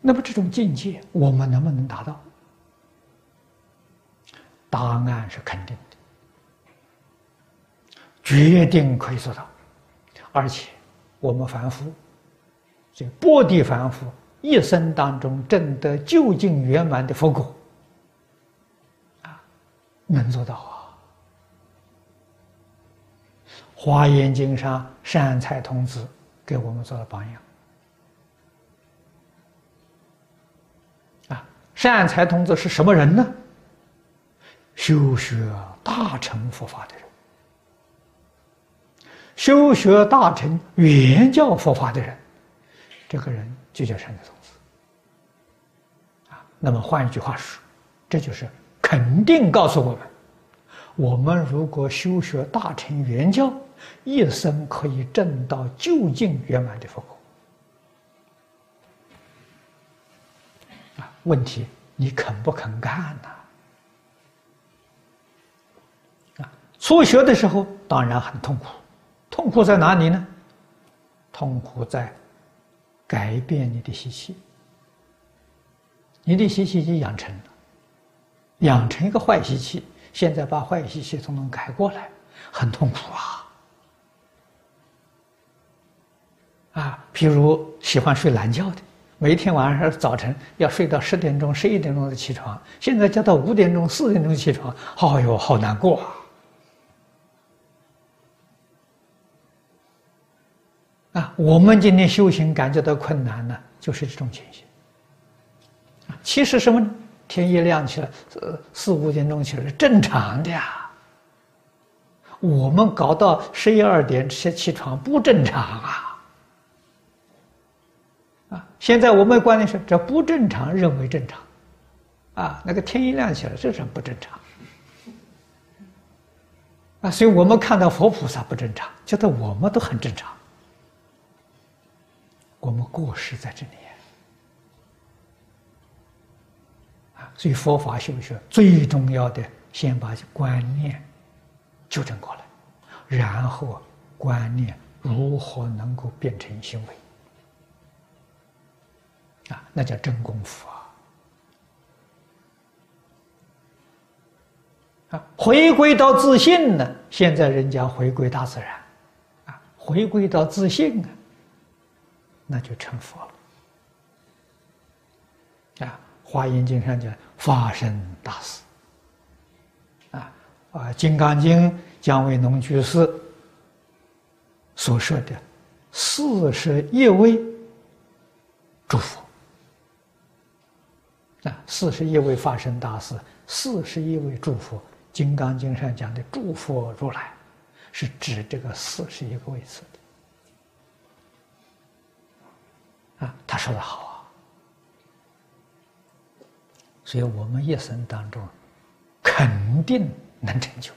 那么这种境界，我们能不能达到？答案是肯定的，决定可以做到。而且，我们凡夫，这波地凡夫一生当中证得究竟圆满的佛果，啊，能做到啊！《华严经》上善财童子给我们做了榜样。啊，善财童子是什么人呢？修学大乘佛法的人。修学大乘原教佛法的人，这个人就叫善财童子。啊，那么换一句话说，这就是肯定告诉我们：我们如果修学大乘原教，一生可以证到究竟圆满的佛果。啊，问题你肯不肯干呢？啊，初学的时候当然很痛苦。痛苦在哪里呢？痛苦在改变你的习气，你的习气已经养成了，养成一个坏习气，现在把坏习气统统改过来，很痛苦啊！啊，譬如喜欢睡懒觉的，每天晚上早晨要睡到十点钟、十一点钟的起床，现在叫到五点钟、四点钟起床，哎呦，好难过啊！啊，我们今天修行感觉到困难呢，就是这种情形。其实什么？天一亮起来，四五点钟起来是正常的呀。我们搞到十一二点起起床不正常啊！现在我们的观念是这不正常，认为正常。啊，那个天一亮起来，这是不正常。啊，所以我们看到佛菩萨不正常，觉得我们都很正常。我们过失在这里啊，所以佛法修学最重要的，先把观念纠正过来，然后观念如何能够变成行为啊，那叫真功夫啊！啊，回归到自信呢？现在人家回归大自然啊，回归到自信啊。那就成佛了啊！《华严经》上讲发生大事啊啊，《金刚经》姜维农居士所说的四十一位诸佛啊，四十一位发生大事，四十一位祝福，《金刚经》上讲的祝福如来，是指这个四十一个位次的。啊，他说的好啊，所以我们一生当中肯定能成就。